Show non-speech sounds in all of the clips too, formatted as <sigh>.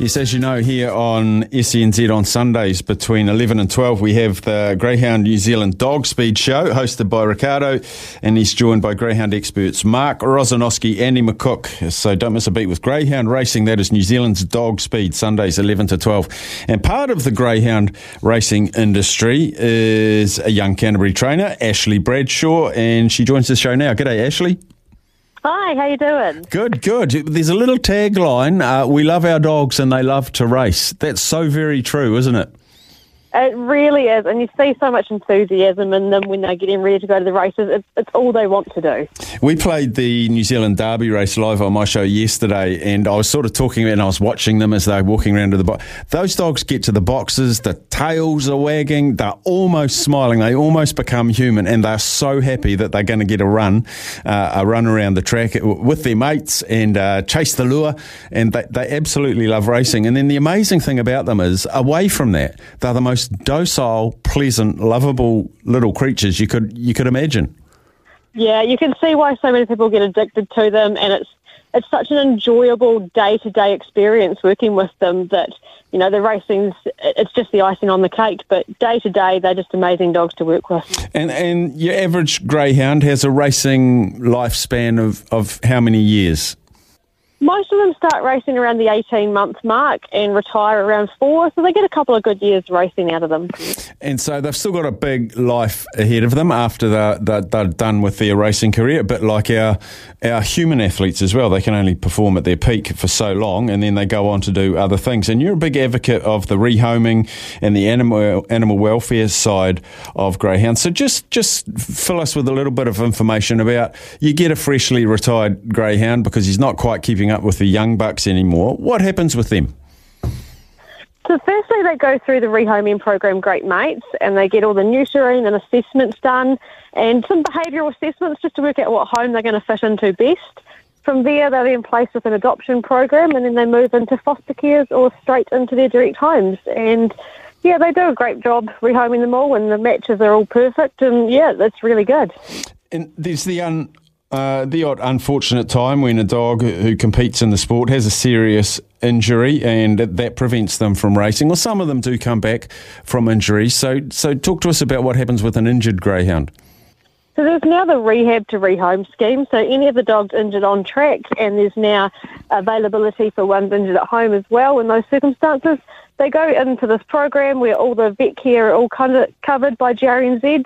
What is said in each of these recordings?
Yes, as you know, here on SENZ on Sundays between 11 and 12, we have the Greyhound New Zealand Dog Speed Show hosted by Ricardo, and he's joined by Greyhound experts Mark Rosanowski, Andy McCook. So don't miss a beat with Greyhound Racing. That is New Zealand's Dog Speed, Sundays 11 to 12. And part of the Greyhound racing industry is a young Canterbury trainer, Ashley Bradshaw, and she joins the show now. G'day, Ashley. Hi, how you doing? Good, good. There's a little tagline: uh, "We love our dogs and they love to race." That's so very true, isn't it? It really is, and you see so much enthusiasm in them when they're getting ready to go to the races. It's, it's all they want to do. We played the New Zealand Derby race live on my show yesterday, and I was sort of talking and I was watching them as they were walking around to the box. Those dogs get to the boxes, the tails are wagging, they're almost smiling, they almost become human, and they're so happy that they're going to get a run, uh, a run around the track with their mates and uh, chase the lure, and they, they absolutely love racing. And then the amazing thing about them is, away from that, they're the most docile, pleasant, lovable little creatures you could you could imagine. Yeah, you can see why so many people get addicted to them, and it's it's such an enjoyable day to day experience working with them that you know the racing's it's just the icing on the cake, but day to day they're just amazing dogs to work with. And and your average greyhound has a racing lifespan of of how many years? Most of them start racing around the 18 month mark and retire around four, so they get a couple of good years racing out of them. And so they've still got a big life ahead of them after they're, they're, they're done with their racing career, a bit like our, our human athletes as well. They can only perform at their peak for so long and then they go on to do other things. And you're a big advocate of the rehoming and the animal, animal welfare side of greyhounds. So just, just fill us with a little bit of information about you get a freshly retired greyhound because he's not quite keeping up up with the young bucks anymore. What happens with them? So, firstly, they go through the rehoming program Great Mates and they get all the neutering and assessments done and some behavioural assessments just to work out what home they're going to fit into best. From there, they're then placed with an adoption program and then they move into foster cares or straight into their direct homes. And yeah, they do a great job rehoming them all and the matches are all perfect. And yeah, that's really good. And there's the un- uh, the odd unfortunate time when a dog who competes in the sport has a serious injury and that prevents them from racing, Well, some of them do come back from injuries. So, so talk to us about what happens with an injured greyhound. So there's now the rehab to rehome scheme. So any of the dogs injured on track, and there's now availability for ones injured at home as well. In those circumstances, they go into this program where all the vet care are all covered by GRNZ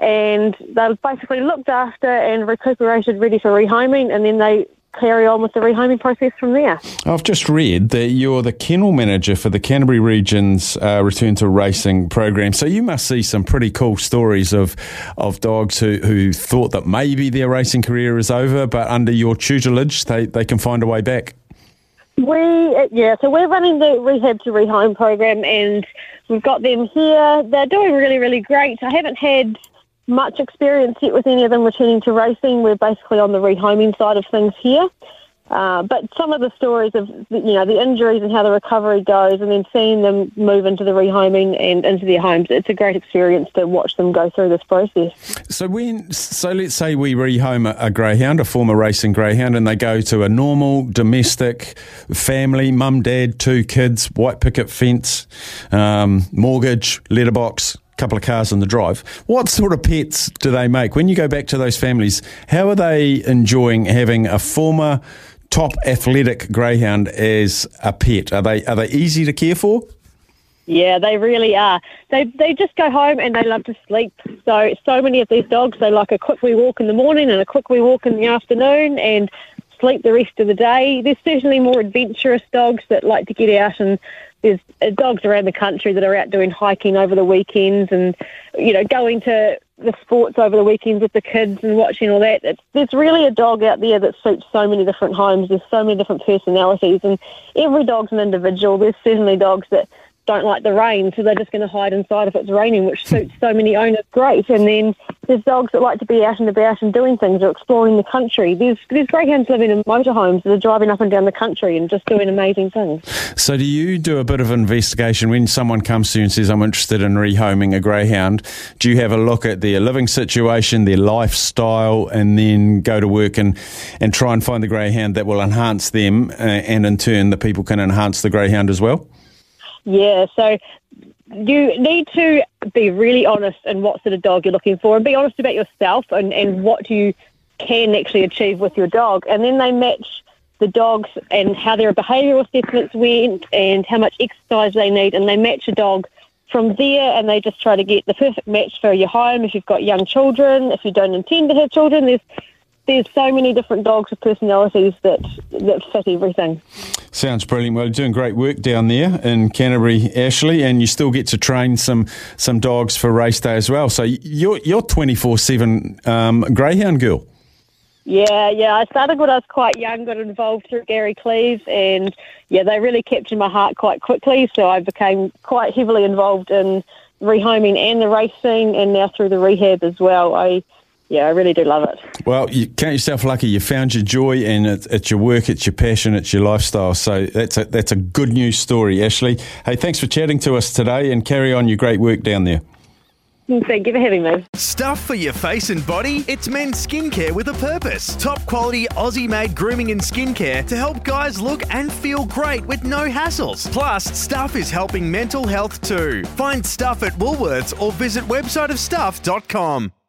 and they're basically looked after and recuperated, ready for rehoming, and then they carry on with the rehoming process from there. I've just read that you're the kennel manager for the Canterbury Region's uh, Return to Racing program. So you must see some pretty cool stories of of dogs who, who thought that maybe their racing career is over, but under your tutelage, they, they can find a way back. We yeah, so we're running the rehab to rehome program, and we've got them here. They're doing really really great. I haven't had much experience yet with any of them returning to racing. We're basically on the rehoming side of things here. Uh, but some of the stories of you know the injuries and how the recovery goes, and then seeing them move into the rehoming and into their homes, it's a great experience to watch them go through this process. So when so let's say we rehome a, a greyhound, a former racing greyhound, and they go to a normal domestic family, mum, dad, two kids, white picket fence, um, mortgage, letterbox couple of cars in the drive. What sort of pets do they make? When you go back to those families, how are they enjoying having a former top athletic greyhound as a pet? Are they are they easy to care for? Yeah, they really are. They they just go home and they love to sleep. So so many of these dogs they like a quick wee walk in the morning and a quick wee walk in the afternoon and sleep the rest of the day. There's certainly more adventurous dogs that like to get out and there's uh, dogs around the country that are out doing hiking over the weekends and, you know, going to the sports over the weekends with the kids and watching all that. It's, there's really a dog out there that suits so many different homes. There's so many different personalities, and every dog's an individual. There's certainly dogs that don't like the rain, so they're just going to hide inside if it's raining, which <laughs> suits so many owners great. And then there's dogs that like to be out and about and doing things or exploring the country. There's there's greyhounds living in motorhomes that are driving up and down the country and just doing amazing things. So, do you do a bit of investigation when someone comes to you and says, "I'm interested in rehoming a greyhound"? Do you have a look at their living situation, their lifestyle, and then go to work and and try and find the greyhound that will enhance them, uh, and in turn, the people can enhance the greyhound as well? Yeah, so you need to be really honest in what sort of dog you're looking for and be honest about yourself and, and what you can actually achieve with your dog. And then they match the dogs and how their behavioural assessments went and how much exercise they need, and they match a dog from there and they just try to get the perfect match for your home if you've got young children, if you don't intend to have children. There's there's so many different dogs with personalities that that fit everything. Sounds brilliant. Well, you're doing great work down there in Canterbury, Ashley, and you still get to train some some dogs for race day as well. So you're you're twenty four seven um, greyhound girl. Yeah, yeah. I started when I was quite young, got involved through Gary Cleves, and yeah, they really captured my heart quite quickly. So I became quite heavily involved in rehoming and the racing, and now through the rehab as well. I yeah, I really do love it. Well, you count yourself lucky. You found your joy, and it's, it's, your work, it's your passion, it's your lifestyle. So that's a, that's a good news story, Ashley. Hey, thanks for chatting to us today, and carry on your great work down there. Mm, thank you for having me. Stuff for your face and body? It's men's skincare with a purpose. Top quality Aussie made grooming and skincare to help guys look and feel great with no hassles. Plus, Stuff is helping mental health too. Find Stuff at Woolworths or visit websiteofstuff.com.